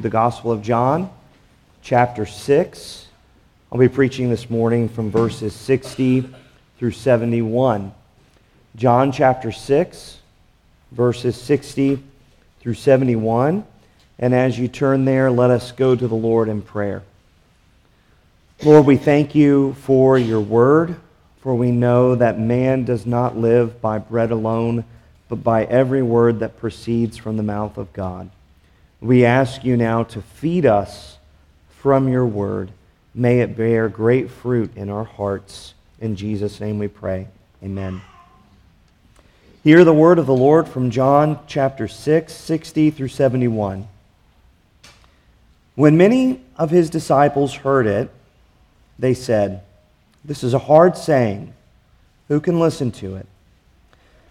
the Gospel of John, chapter 6. I'll be preaching this morning from verses 60 through 71. John chapter 6, verses 60 through 71. And as you turn there, let us go to the Lord in prayer. Lord, we thank you for your word, for we know that man does not live by bread alone, but by every word that proceeds from the mouth of God. We ask you now to feed us from your word. May it bear great fruit in our hearts. In Jesus' name we pray. Amen. Hear the word of the Lord from John chapter 6, 60 through 71. When many of his disciples heard it, they said, This is a hard saying. Who can listen to it?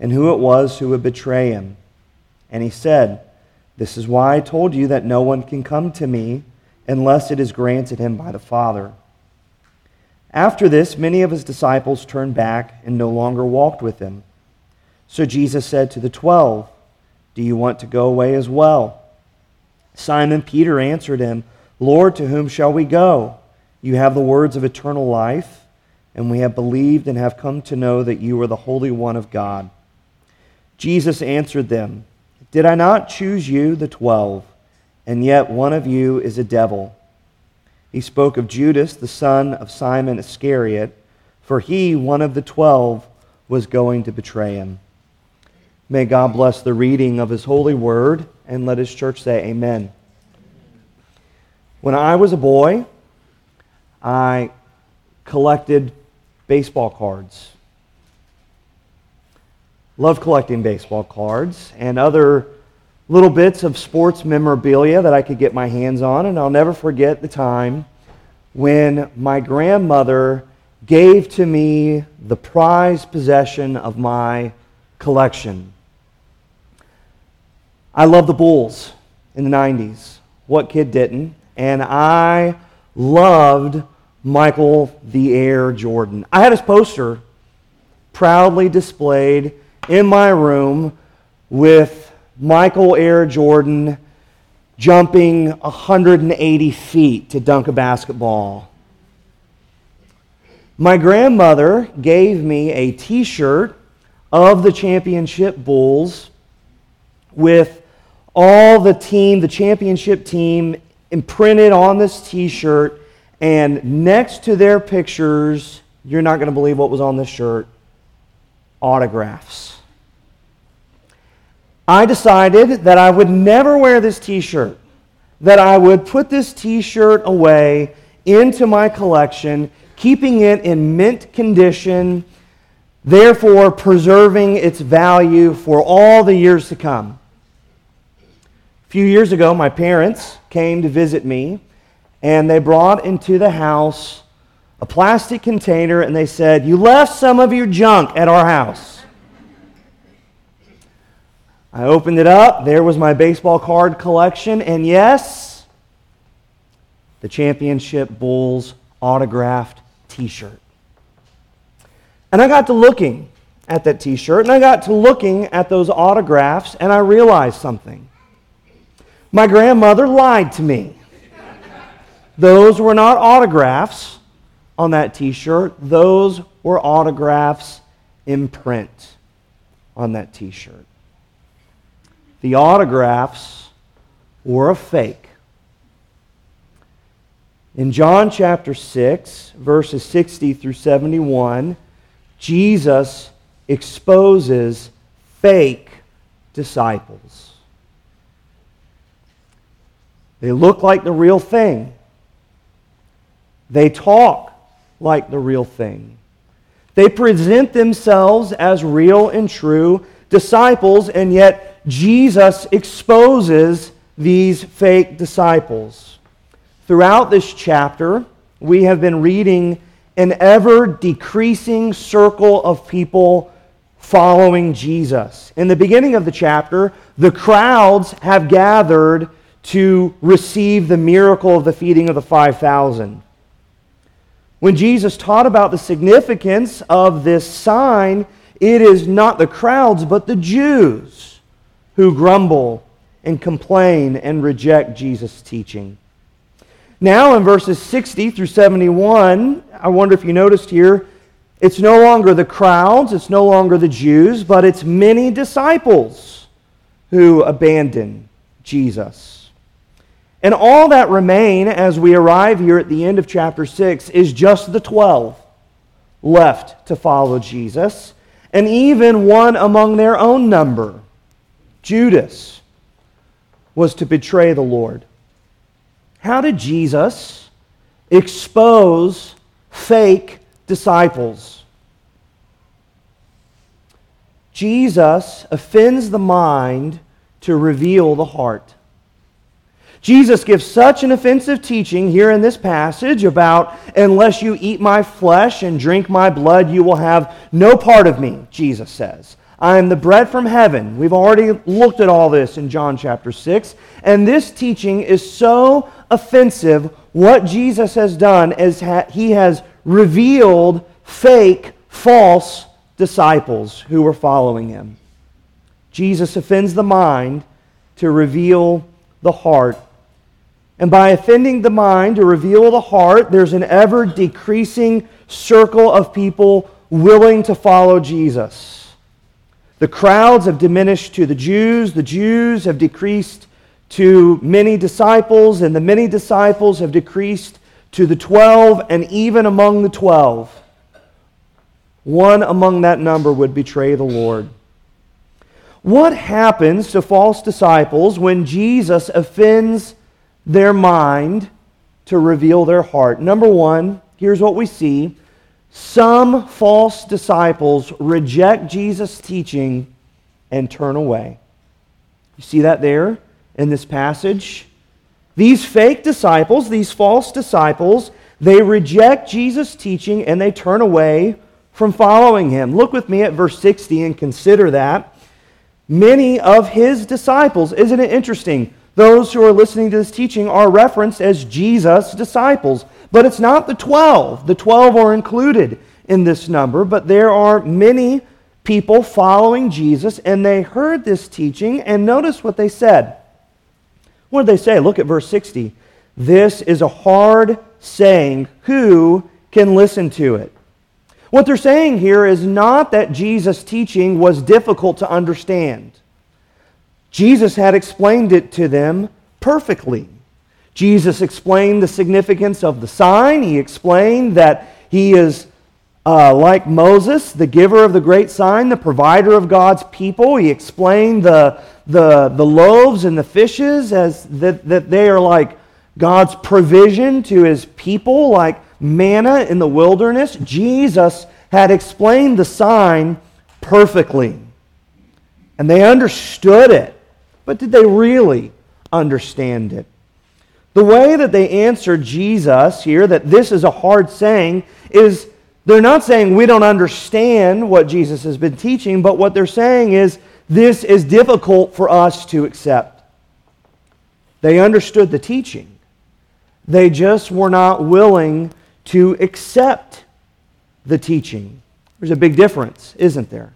and who it was who would betray him. And he said, This is why I told you that no one can come to me unless it is granted him by the Father. After this, many of his disciples turned back and no longer walked with him. So Jesus said to the twelve, Do you want to go away as well? Simon Peter answered him, Lord, to whom shall we go? You have the words of eternal life, and we have believed and have come to know that you are the Holy One of God. Jesus answered them, Did I not choose you, the twelve, and yet one of you is a devil? He spoke of Judas, the son of Simon Iscariot, for he, one of the twelve, was going to betray him. May God bless the reading of his holy word, and let his church say, Amen. When I was a boy, I collected baseball cards. Love collecting baseball cards and other little bits of sports memorabilia that I could get my hands on. And I'll never forget the time when my grandmother gave to me the prized possession of my collection. I loved the Bulls in the 90s. What kid didn't? And I loved Michael the Air Jordan. I had his poster proudly displayed in my room with Michael Air Jordan jumping 180 feet to dunk a basketball. My grandmother gave me a t shirt of the championship Bulls with all the team, the championship team, imprinted on this t shirt. And next to their pictures, you're not going to believe what was on this shirt autographs. I decided that I would never wear this t shirt, that I would put this t shirt away into my collection, keeping it in mint condition, therefore preserving its value for all the years to come. A few years ago, my parents came to visit me, and they brought into the house a plastic container and they said, You left some of your junk at our house. I opened it up. There was my baseball card collection. And yes, the Championship Bulls autographed t shirt. And I got to looking at that t shirt and I got to looking at those autographs and I realized something. My grandmother lied to me. Those were not autographs on that t shirt, those were autographs in print on that t shirt the autographs were a fake. In John chapter 6, verses 60 through 71, Jesus exposes fake disciples. They look like the real thing. They talk like the real thing. They present themselves as real and true disciples, and yet Jesus exposes these fake disciples. throughout this chapter, we have been reading an ever decreasing circle of people following Jesus. In the beginning of the chapter, the crowds have gathered to receive the miracle of the feeding of the 5,000. When Jesus taught about the significance of this sign, it is not the crowds, but the Jews who grumble and complain and reject Jesus' teaching. Now, in verses 60 through 71, I wonder if you noticed here, it's no longer the crowds, it's no longer the Jews, but it's many disciples who abandon Jesus. And all that remain as we arrive here at the end of chapter 6 is just the 12 left to follow Jesus, and even one among their own number, Judas, was to betray the Lord. How did Jesus expose fake disciples? Jesus offends the mind to reveal the heart. Jesus gives such an offensive teaching here in this passage about, unless you eat my flesh and drink my blood, you will have no part of me, Jesus says. I am the bread from heaven. We've already looked at all this in John chapter 6. And this teaching is so offensive. What Jesus has done is he has revealed fake, false disciples who were following him. Jesus offends the mind to reveal the heart. And by offending the mind to reveal the heart, there's an ever decreasing circle of people willing to follow Jesus. The crowds have diminished to the Jews, the Jews have decreased to many disciples, and the many disciples have decreased to the twelve, and even among the twelve, one among that number would betray the Lord. What happens to false disciples when Jesus offends their mind to reveal their heart? Number one, here's what we see some false disciples reject Jesus' teaching and turn away. You see that there in this passage? These fake disciples, these false disciples, they reject Jesus' teaching and they turn away from following him. Look with me at verse 60 and consider that. Many of his disciples, isn't it interesting? Those who are listening to this teaching are referenced as Jesus' disciples. But it's not the 12. The 12 are included in this number, but there are many people following Jesus, and they heard this teaching, and notice what they said. What did they say? Look at verse 60. This is a hard saying. Who can listen to it? What they're saying here is not that Jesus' teaching was difficult to understand. Jesus had explained it to them perfectly. Jesus explained the significance of the sign. He explained that he is uh, like Moses, the giver of the great sign, the provider of God's people. He explained the, the, the loaves and the fishes as that, that they are like God's provision to his people, like manna in the wilderness. Jesus had explained the sign perfectly. And they understood it. But did they really understand it? The way that they answer Jesus here, that this is a hard saying, is they're not saying we don't understand what Jesus has been teaching, but what they're saying is this is difficult for us to accept. They understood the teaching, they just were not willing to accept the teaching. There's a big difference, isn't there?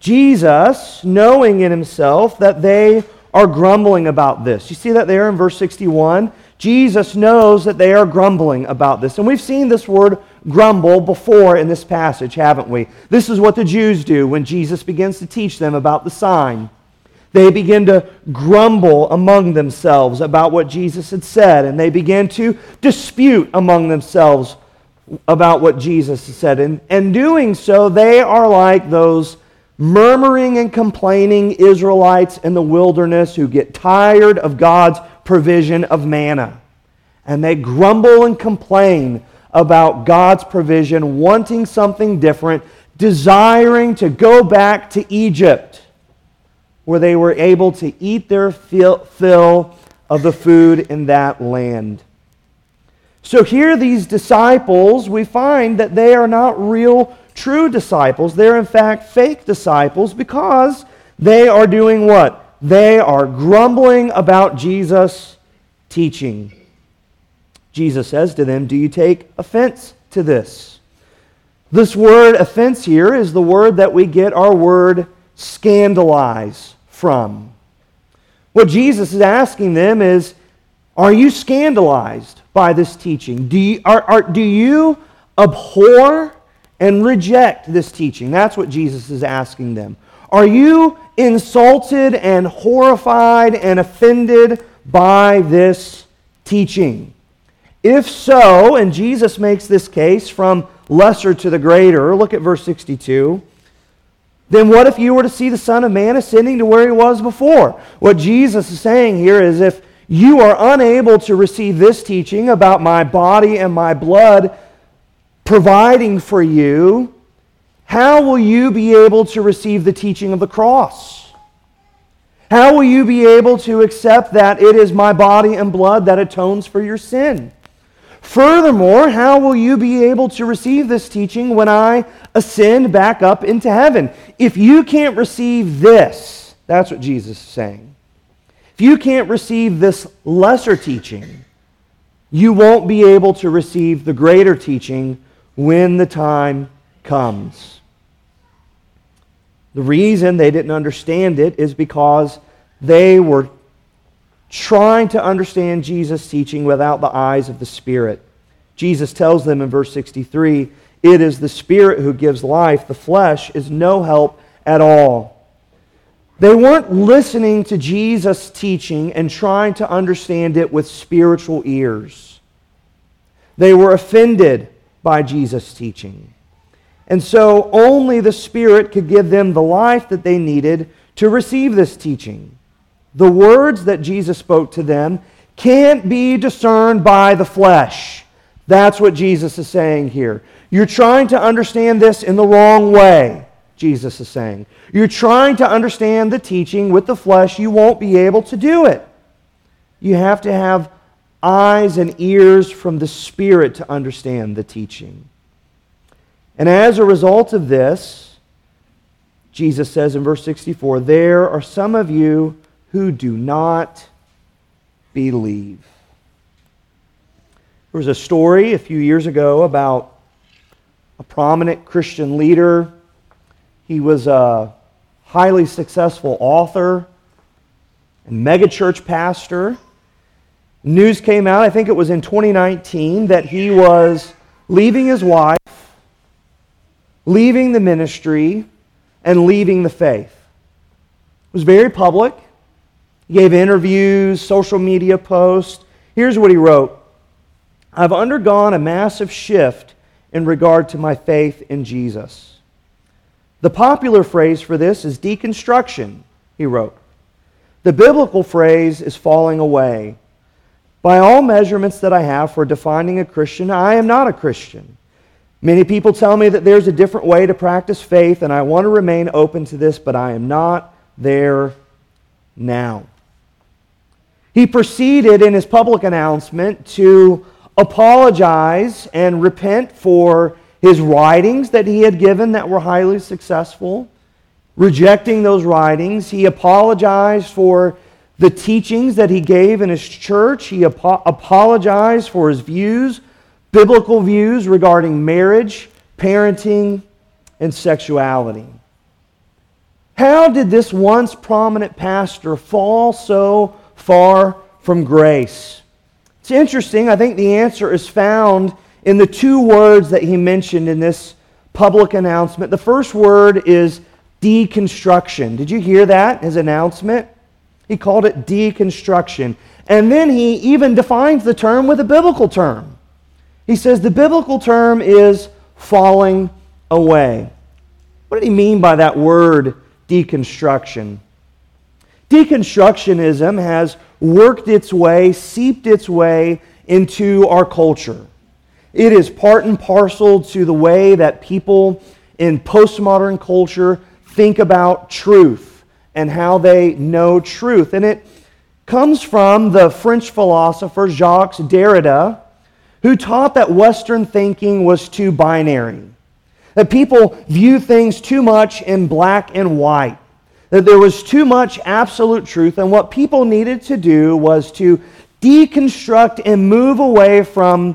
Jesus, knowing in himself that they are grumbling about this. You see that there in verse 61? Jesus knows that they are grumbling about this. And we've seen this word grumble before in this passage, haven't we? This is what the Jews do when Jesus begins to teach them about the sign. They begin to grumble among themselves about what Jesus had said, and they begin to dispute among themselves about what Jesus had said. And, and doing so, they are like those murmuring and complaining Israelites in the wilderness who get tired of God's provision of manna. And they grumble and complain about God's provision, wanting something different, desiring to go back to Egypt, where they were able to eat their fill of the food in that land. So here, these disciples, we find that they are not real, true disciples. They're, in fact, fake disciples because they are doing what? They are grumbling about Jesus' teaching. Jesus says to them, Do you take offense to this? This word offense here is the word that we get our word scandalize from. What Jesus is asking them is, Are you scandalized by this teaching? Do you, are, are, do you abhor and reject this teaching? That's what Jesus is asking them. Are you insulted and horrified and offended by this teaching? If so, and Jesus makes this case from lesser to the greater, look at verse 62. Then what if you were to see the Son of Man ascending to where he was before? What Jesus is saying here is if you are unable to receive this teaching about my body and my blood providing for you, how will you be able to receive the teaching of the cross? How will you be able to accept that it is my body and blood that atones for your sin? Furthermore, how will you be able to receive this teaching when I ascend back up into heaven? If you can't receive this, that's what Jesus is saying. If you can't receive this lesser teaching, you won't be able to receive the greater teaching when the time comes. The reason they didn't understand it is because they were trying to understand Jesus' teaching without the eyes of the Spirit. Jesus tells them in verse 63 it is the Spirit who gives life, the flesh is no help at all. They weren't listening to Jesus' teaching and trying to understand it with spiritual ears. They were offended by Jesus' teaching. And so only the Spirit could give them the life that they needed to receive this teaching. The words that Jesus spoke to them can't be discerned by the flesh. That's what Jesus is saying here. You're trying to understand this in the wrong way, Jesus is saying. You're trying to understand the teaching with the flesh. You won't be able to do it. You have to have eyes and ears from the Spirit to understand the teaching. And as a result of this, Jesus says in verse 64 there are some of you who do not believe. There was a story a few years ago about a prominent Christian leader. He was a highly successful author and megachurch pastor. News came out, I think it was in 2019, that he was leaving his wife, leaving the ministry, and leaving the faith. It was very public. He gave interviews, social media posts. Here's what he wrote I've undergone a massive shift in regard to my faith in Jesus. The popular phrase for this is deconstruction, he wrote. The biblical phrase is falling away. By all measurements that I have for defining a Christian, I am not a Christian. Many people tell me that there's a different way to practice faith, and I want to remain open to this, but I am not there now. He proceeded in his public announcement to apologize and repent for his writings that he had given that were highly successful, rejecting those writings. He apologized for the teachings that he gave in his church. He apo- apologized for his views, biblical views regarding marriage, parenting, and sexuality. How did this once prominent pastor fall so far from grace? It's interesting. I think the answer is found in the two words that he mentioned in this public announcement. The first word is deconstruction. Did you hear that, his announcement? He called it deconstruction. And then he even defines the term with a biblical term. He says the biblical term is falling away. What did he mean by that word deconstruction? Deconstructionism has worked its way, seeped its way into our culture. It is part and parcel to the way that people in postmodern culture think about truth and how they know truth. And it comes from the French philosopher Jacques Derrida, who taught that Western thinking was too binary, that people view things too much in black and white, that there was too much absolute truth, and what people needed to do was to deconstruct and move away from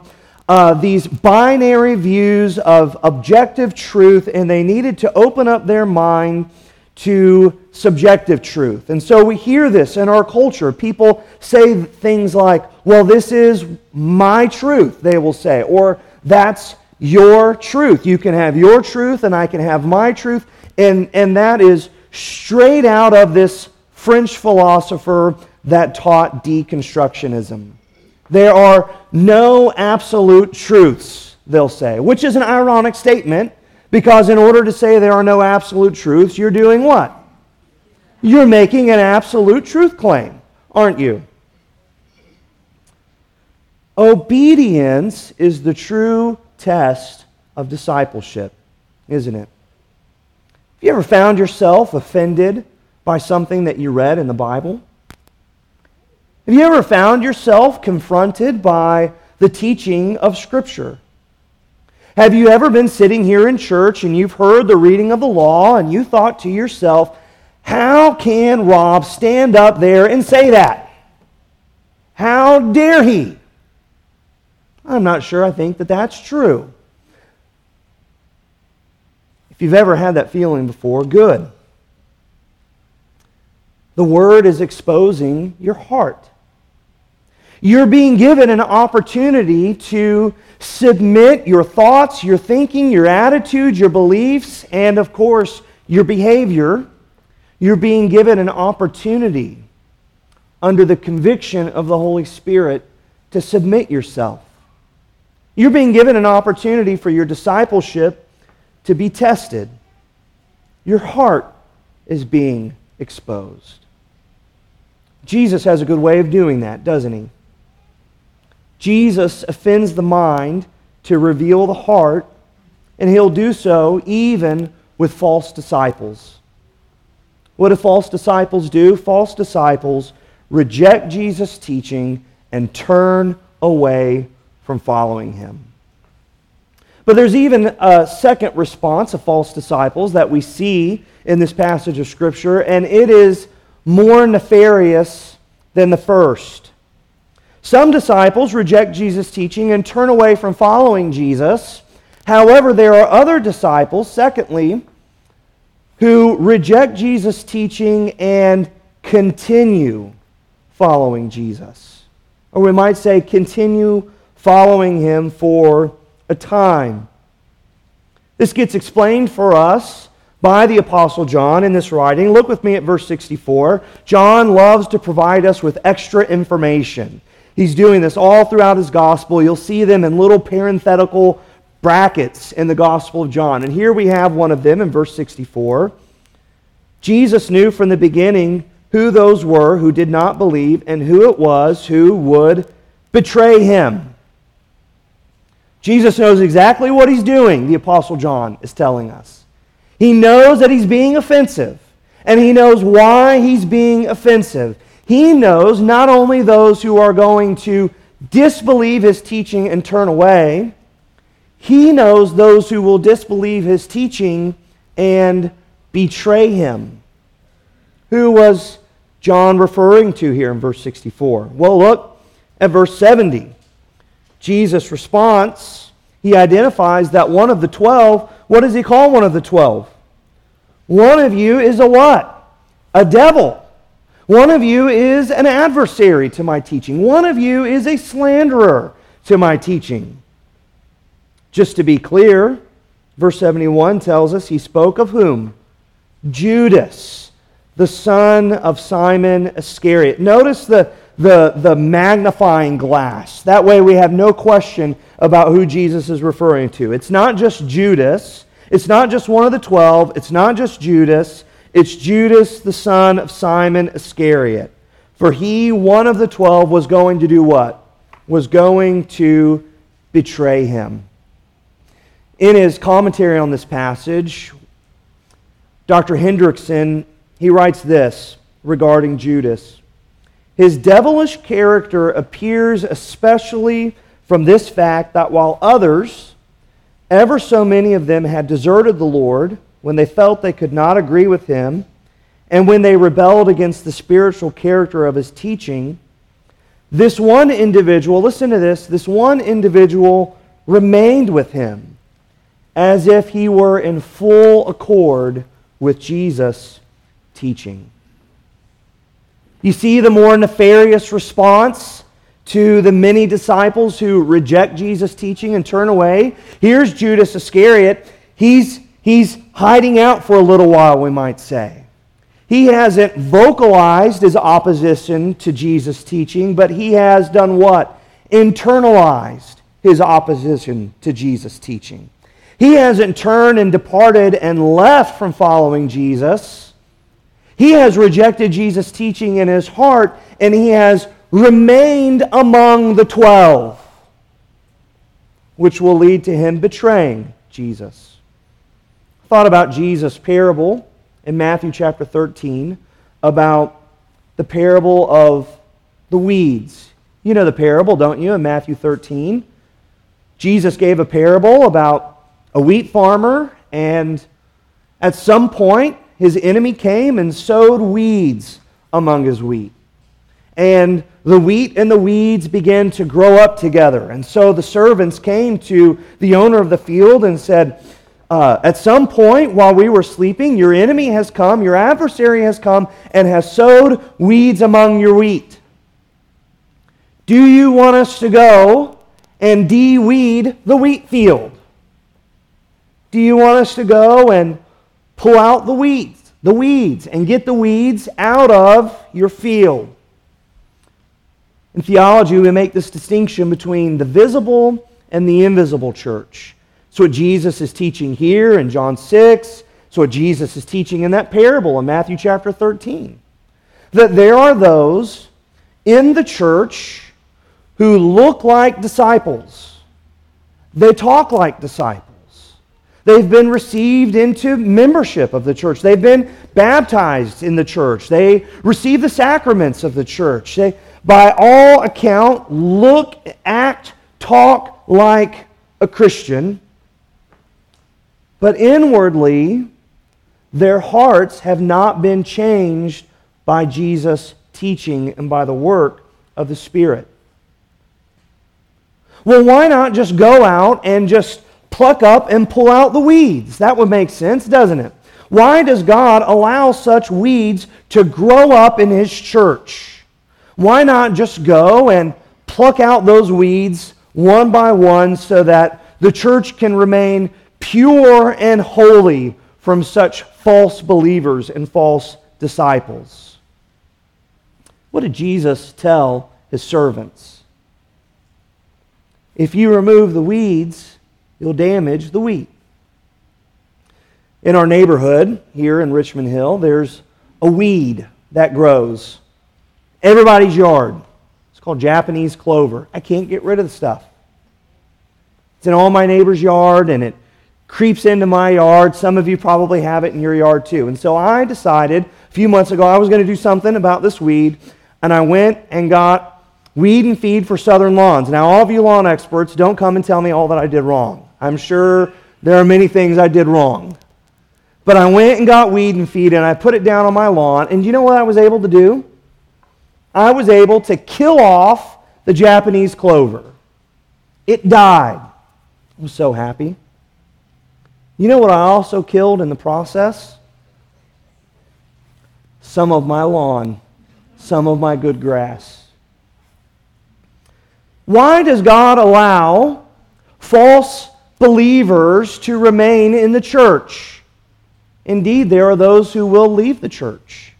uh, these binary views of objective truth, and they needed to open up their mind to subjective truth. And so we hear this in our culture. People say things like, well, this is my truth, they will say, or that's your truth. You can have your truth, and I can have my truth. And, and that is straight out of this French philosopher that taught deconstructionism. There are no absolute truths, they'll say, which is an ironic statement because in order to say there are no absolute truths, you're doing what? You're making an absolute truth claim, aren't you? Obedience is the true test of discipleship, isn't it? Have you ever found yourself offended by something that you read in the Bible? Have you ever found yourself confronted by the teaching of Scripture? Have you ever been sitting here in church and you've heard the reading of the law and you thought to yourself, how can Rob stand up there and say that? How dare he? I'm not sure I think that that's true. If you've ever had that feeling before, good. The Word is exposing your heart. You're being given an opportunity to submit your thoughts, your thinking, your attitudes, your beliefs, and of course, your behavior. You're being given an opportunity under the conviction of the Holy Spirit to submit yourself. You're being given an opportunity for your discipleship to be tested. Your heart is being exposed. Jesus has a good way of doing that, doesn't he? Jesus offends the mind to reveal the heart, and he'll do so even with false disciples. What do false disciples do? False disciples reject Jesus' teaching and turn away from following him. But there's even a second response of false disciples that we see in this passage of Scripture, and it is more nefarious than the first. Some disciples reject Jesus' teaching and turn away from following Jesus. However, there are other disciples, secondly, who reject Jesus' teaching and continue following Jesus. Or we might say, continue following him for a time. This gets explained for us by the Apostle John in this writing. Look with me at verse 64. John loves to provide us with extra information. He's doing this all throughout his gospel. You'll see them in little parenthetical brackets in the Gospel of John. And here we have one of them in verse 64. Jesus knew from the beginning who those were who did not believe and who it was who would betray him. Jesus knows exactly what he's doing, the Apostle John is telling us. He knows that he's being offensive, and he knows why he's being offensive. He knows not only those who are going to disbelieve his teaching and turn away, he knows those who will disbelieve his teaching and betray him. Who was John referring to here in verse 64? Well, look at verse 70. Jesus' response, he identifies that one of the twelve, what does he call one of the twelve? One of you is a what? A devil. One of you is an adversary to my teaching. One of you is a slanderer to my teaching. Just to be clear, verse 71 tells us he spoke of whom? Judas, the son of Simon Iscariot. Notice the, the, the magnifying glass. That way we have no question about who Jesus is referring to. It's not just Judas, it's not just one of the twelve, it's not just Judas. It's Judas, the son of Simon Iscariot. For he, one of the twelve, was going to do what? Was going to betray him. In his commentary on this passage, Dr. Hendriksen, he writes this regarding Judas. His devilish character appears especially from this fact that while others, ever so many of them, had deserted the Lord when they felt they could not agree with him, and when they rebelled against the spiritual character of his teaching, this one individual, listen to this, this one individual remained with him as if he were in full accord with Jesus' teaching. You see the more nefarious response to the many disciples who reject Jesus' teaching and turn away. Here's Judas Iscariot. He's, he's hiding out for a little while, we might say. He hasn't vocalized his opposition to Jesus' teaching, but he has done what? Internalized his opposition to Jesus' teaching. He hasn't turned and departed and left from following Jesus. He has rejected Jesus' teaching in his heart, and he has remained among the twelve, which will lead to him betraying Jesus. Thought about Jesus' parable in Matthew chapter 13 about the parable of the weeds. You know the parable, don't you, in Matthew 13? Jesus gave a parable about a wheat farmer, and at some point, his enemy came and sowed weeds among his wheat. And the wheat and the weeds began to grow up together. And so the servants came to the owner of the field and said, uh, At some point while we were sleeping, your enemy has come, your adversary has come, and has sowed weeds among your wheat. Do you want us to go and de-weed the wheat field? Do you want us to go and pull out the weeds, the weeds, and get the weeds out of your field? In theology, we make this distinction between the visible and the invisible church. It's what Jesus is teaching here in John 6. It's what Jesus is teaching in that parable in Matthew chapter 13. That there are those in the church who look like disciples. They talk like disciples. They've been received into membership of the church. They've been baptized in the church. They receive the sacraments of the church. They, by all account, look, act, talk like a Christian. But inwardly, their hearts have not been changed by Jesus' teaching and by the work of the Spirit. Well, why not just go out and just pluck up and pull out the weeds? That would make sense, doesn't it? Why does God allow such weeds to grow up in His church? Why not just go and pluck out those weeds one by one so that the church can remain pure and holy from such false believers and false disciples? What did Jesus tell his servants? If you remove the weeds, you'll damage the wheat. In our neighborhood here in Richmond Hill, there's a weed that grows. Everybody's yard. It's called Japanese clover. I can't get rid of the stuff. It's in all my neighbor's yard and it creeps into my yard. Some of you probably have it in your yard too. And so I decided a few months ago I was going to do something about this weed, and I went and got Weed and feed for southern lawns. Now, all of you lawn experts, don't come and tell me all that I did wrong. I'm sure there are many things I did wrong. But I went and got weed and feed and I put it down on my lawn. And you know what I was able to do? I was able to kill off the Japanese clover. It died. I was so happy. You know what I also killed in the process? Some of my lawn, some of my good grass. Why does God allow false believers to remain in the church? Indeed, there are those who will leave the church.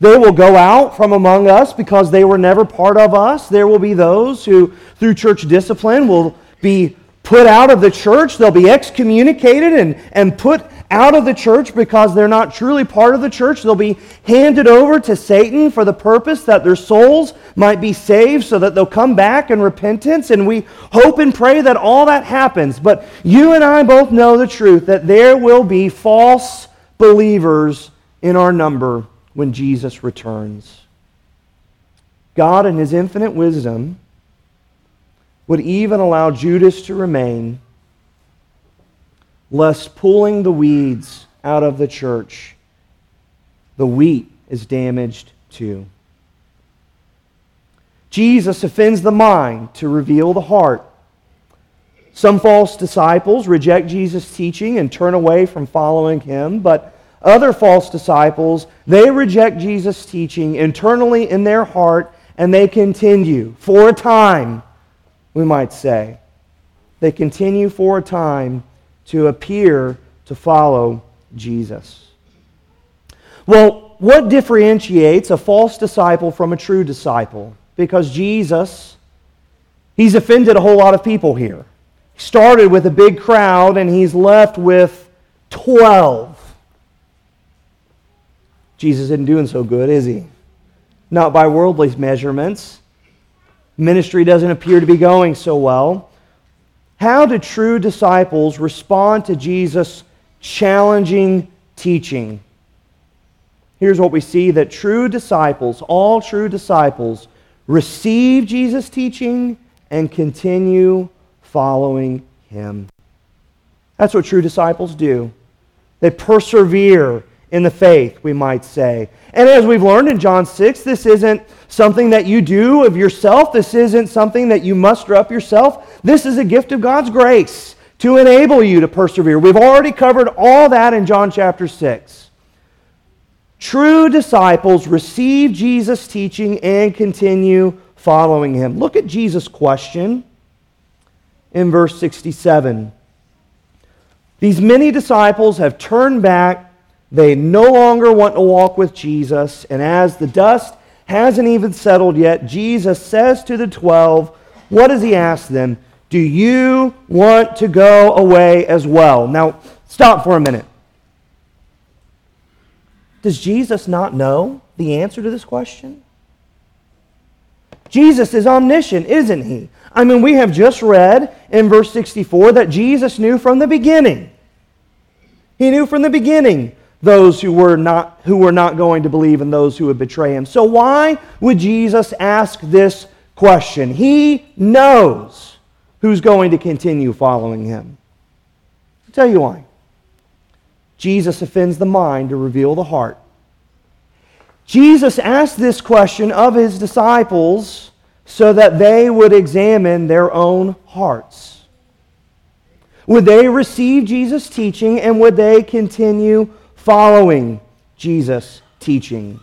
They will go out from among us because they were never part of us. There will be those who, through church discipline, will be put out of the church. They'll be excommunicated and, and put out of the church because they're not truly part of the church. They'll be handed over to Satan for the purpose that their souls might be saved so that they'll come back in repentance. And we hope and pray that all that happens. But you and I both know the truth that there will be false believers in our number when Jesus returns. God, in his infinite wisdom, would even allow Judas to remain, lest pulling the weeds out of the church, the wheat is damaged too. Jesus offends the mind to reveal the heart. Some false disciples reject Jesus' teaching and turn away from following him, but other false disciples, they reject Jesus' teaching internally in their heart and they continue for a time, we might say. They continue for a time to appear to follow Jesus. Well, what differentiates a false disciple from a true disciple? because Jesus, he's offended a whole lot of people here. He started with a big crowd and he's left with 12. Jesus isn't doing so good, is he? Not by worldly measurements. Ministry doesn't appear to be going so well. How do true disciples respond to Jesus' challenging teaching? Here's what we see that true disciples, all true disciples, receive Jesus' teaching and continue following him. That's what true disciples do. They persevere in the faith, we might say. And as we've learned in John 6, this isn't something that you do of yourself. This isn't something that you muster up yourself. This is a gift of God's grace to enable you to persevere. We've already covered all that in John chapter 6. True disciples receive Jesus' teaching and continue following him. Look at Jesus' question in verse 67. These many disciples have turned back. They no longer want to walk with Jesus. And as the dust hasn't even settled yet, Jesus says to the twelve, What does he ask them? Do you want to go away as well? Now, stop for a minute. Does Jesus not know the answer to this question? Jesus is omniscient, isn't he? I mean, we have just read in verse 64 that Jesus knew from the beginning. He knew from the beginning those who were not who were not going to believe and those who would betray him. So why would Jesus ask this question? He knows who's going to continue following him. I'll tell you why. Jesus offends the mind to reveal the heart. Jesus asked this question of his disciples so that they would examine their own hearts. Would they receive Jesus' teaching and would they continue following Jesus' teaching?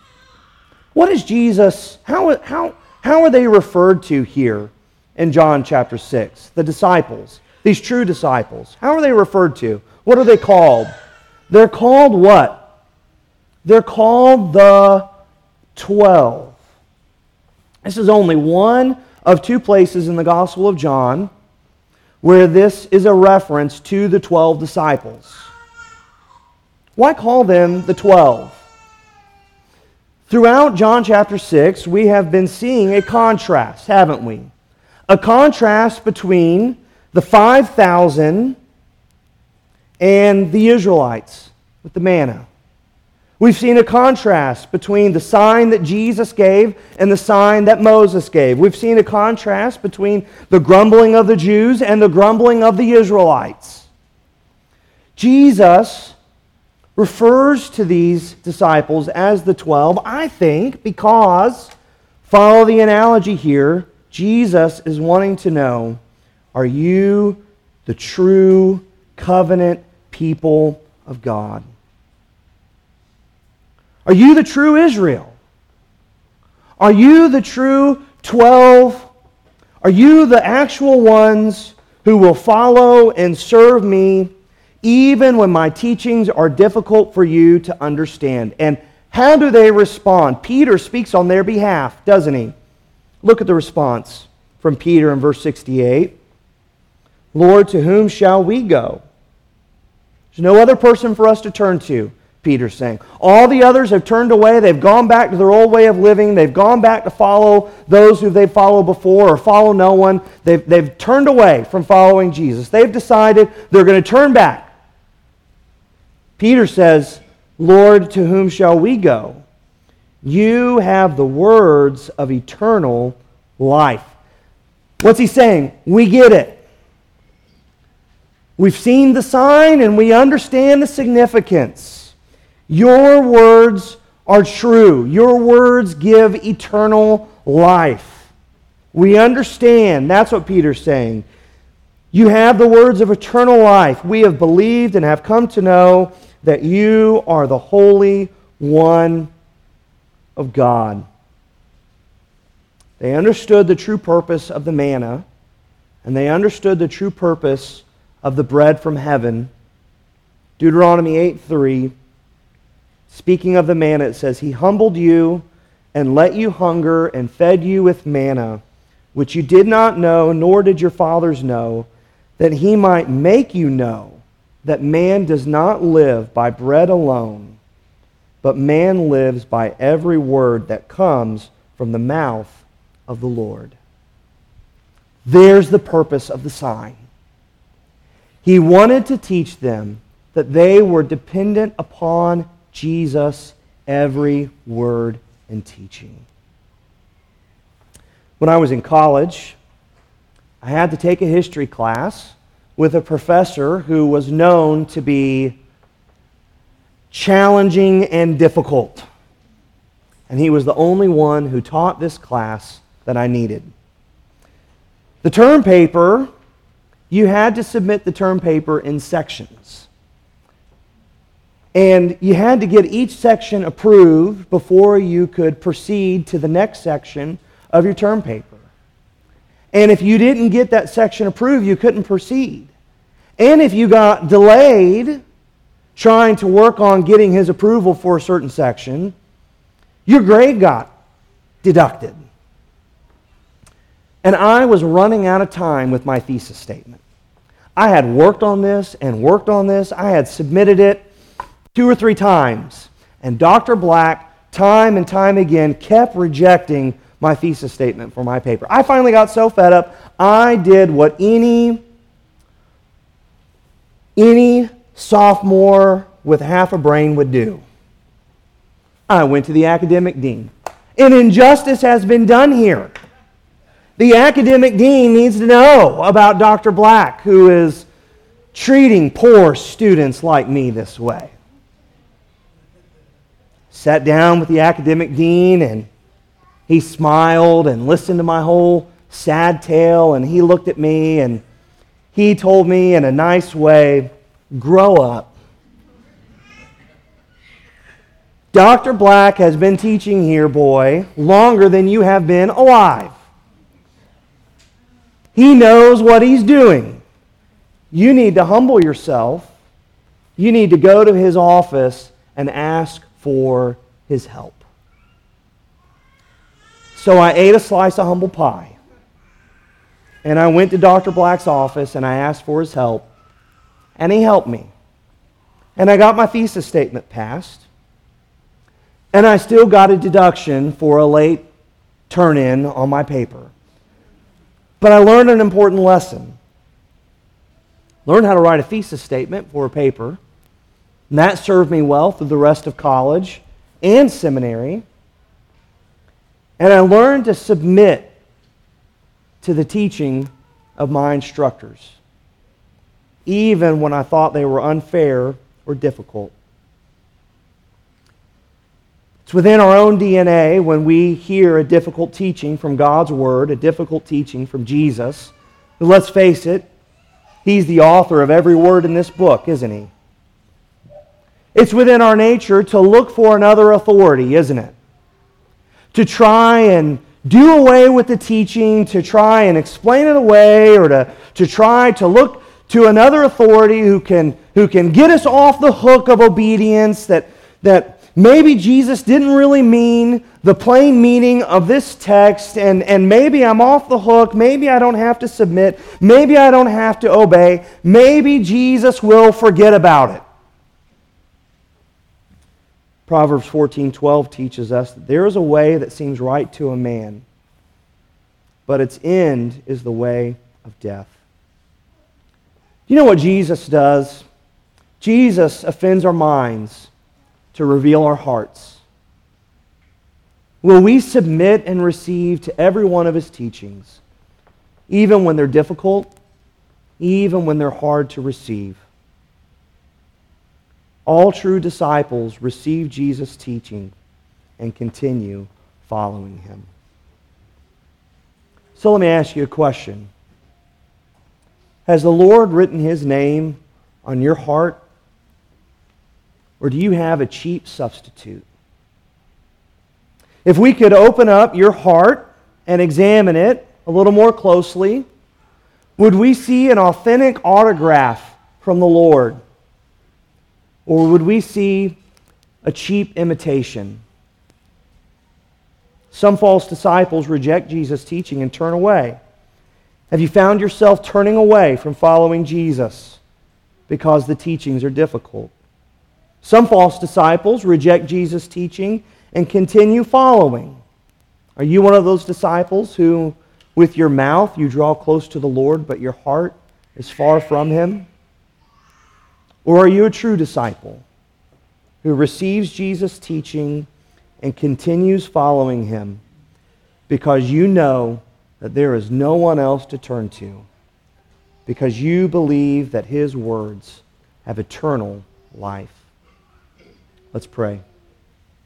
What is Jesus, how, how, how are they referred to here in John chapter 6? The disciples, these true disciples. How are they referred to? What are they called? They're called what? They're called the 12. This is only one of two places in the Gospel of John where this is a reference to the 12 disciples. Why call them the 12? Throughout John chapter 6, we have been seeing a contrast, haven't we? A contrast between the 5,000 and the Israelites with the manna. We've seen a contrast between the sign that Jesus gave and the sign that Moses gave. We've seen a contrast between the grumbling of the Jews and the grumbling of the Israelites. Jesus refers to these disciples as the 12, I think, because, follow the analogy here, Jesus is wanting to know are you the true covenant people of God? Are you the true Israel? Are you the true 12? Are you the actual ones who will follow and serve me even when my teachings are difficult for you to understand? And how do they respond? Peter speaks on their behalf, doesn't he? Look at the response from Peter in verse 68. Lord, to whom shall we go? There's no other person for us to turn to, Peter's saying. All the others have turned away. They've gone back to their old way of living. They've gone back to follow those who they've followed before or follow no one. They've, they've turned away from following Jesus. They've decided they're going to turn back. Peter says, Lord, to whom shall we go? You have the words of eternal life. What's he saying? We get it. We've seen the sign and we understand the significance. Your words are true. Your words give eternal life. We understand. That's what Peter's saying. You have the words of eternal life. We have believed and have come to know that you are the Holy One of God. They understood the true purpose of the manna, and they understood the true purpose of the bread from heaven. Deuteronomy 8 3. Speaking of the manna, it says, He humbled you and let you hunger and fed you with manna, which you did not know, nor did your fathers know, that he might make you know that man does not live by bread alone, but man lives by every word that comes from the mouth of the Lord. There's the purpose of the sign. He wanted to teach them that they were dependent upon Jesus every word and teaching. When I was in college, I had to take a history class with a professor who was known to be challenging and difficult. And he was the only one who taught this class that I needed. The term paper you had to submit the term paper in sections. And you had to get each section approved before you could proceed to the next section of your term paper. And if you didn't get that section approved, you couldn't proceed. And if you got delayed trying to work on getting his approval for a certain section, your grade got deducted. And I was running out of time with my thesis statement. I had worked on this and worked on this. I had submitted it two or three times. And Dr. Black, time and time again, kept rejecting my thesis statement for my paper. I finally got so fed up, I did what any, any sophomore with half a brain would do. I went to the academic dean. An injustice has been done here. The academic dean needs to know about Dr. Black, who is treating poor students like me this way. Sat down with the academic dean, and he smiled and listened to my whole sad tale, and he looked at me and he told me in a nice way, Grow up. Dr. Black has been teaching here, boy, longer than you have been alive. He knows what he's doing. You need to humble yourself. You need to go to his office and ask for his help. So I ate a slice of humble pie. And I went to Dr. Black's office and I asked for his help. And he helped me. And I got my thesis statement passed. And I still got a deduction for a late turn in on my paper. But I learned an important lesson. Learned how to write a thesis statement for a paper. And that served me well through the rest of college and seminary. And I learned to submit to the teaching of my instructors, even when I thought they were unfair or difficult. It's within our own DNA when we hear a difficult teaching from God's Word, a difficult teaching from Jesus. But let's face it, He's the author of every word in this book, isn't He? It's within our nature to look for another authority, isn't it? To try and do away with the teaching, to try and explain it away, or to, to try to look to another authority who can, who can get us off the hook of obedience, that, that Maybe Jesus didn't really mean the plain meaning of this text, and, and maybe I'm off the hook. Maybe I don't have to submit. Maybe I don't have to obey. Maybe Jesus will forget about it. Proverbs 14:12 teaches us that there is a way that seems right to a man, but its end is the way of death. You know what Jesus does? Jesus offends our minds to reveal our hearts. Will we submit and receive to every one of his teachings, even when they're difficult, even when they're hard to receive? All true disciples receive Jesus' teaching and continue following him. So let me ask you a question. Has the Lord written his name on your heart? Or do you have a cheap substitute? If we could open up your heart and examine it a little more closely, would we see an authentic autograph from the Lord? Or would we see a cheap imitation? Some false disciples reject Jesus' teaching and turn away. Have you found yourself turning away from following Jesus because the teachings are difficult? Some false disciples reject Jesus' teaching and continue following. Are you one of those disciples who, with your mouth, you draw close to the Lord, but your heart is far from Him? Or are you a true disciple who receives Jesus' teaching and continues following Him because you know that there is no one else to turn to, because you believe that His words have eternal life? Let's pray.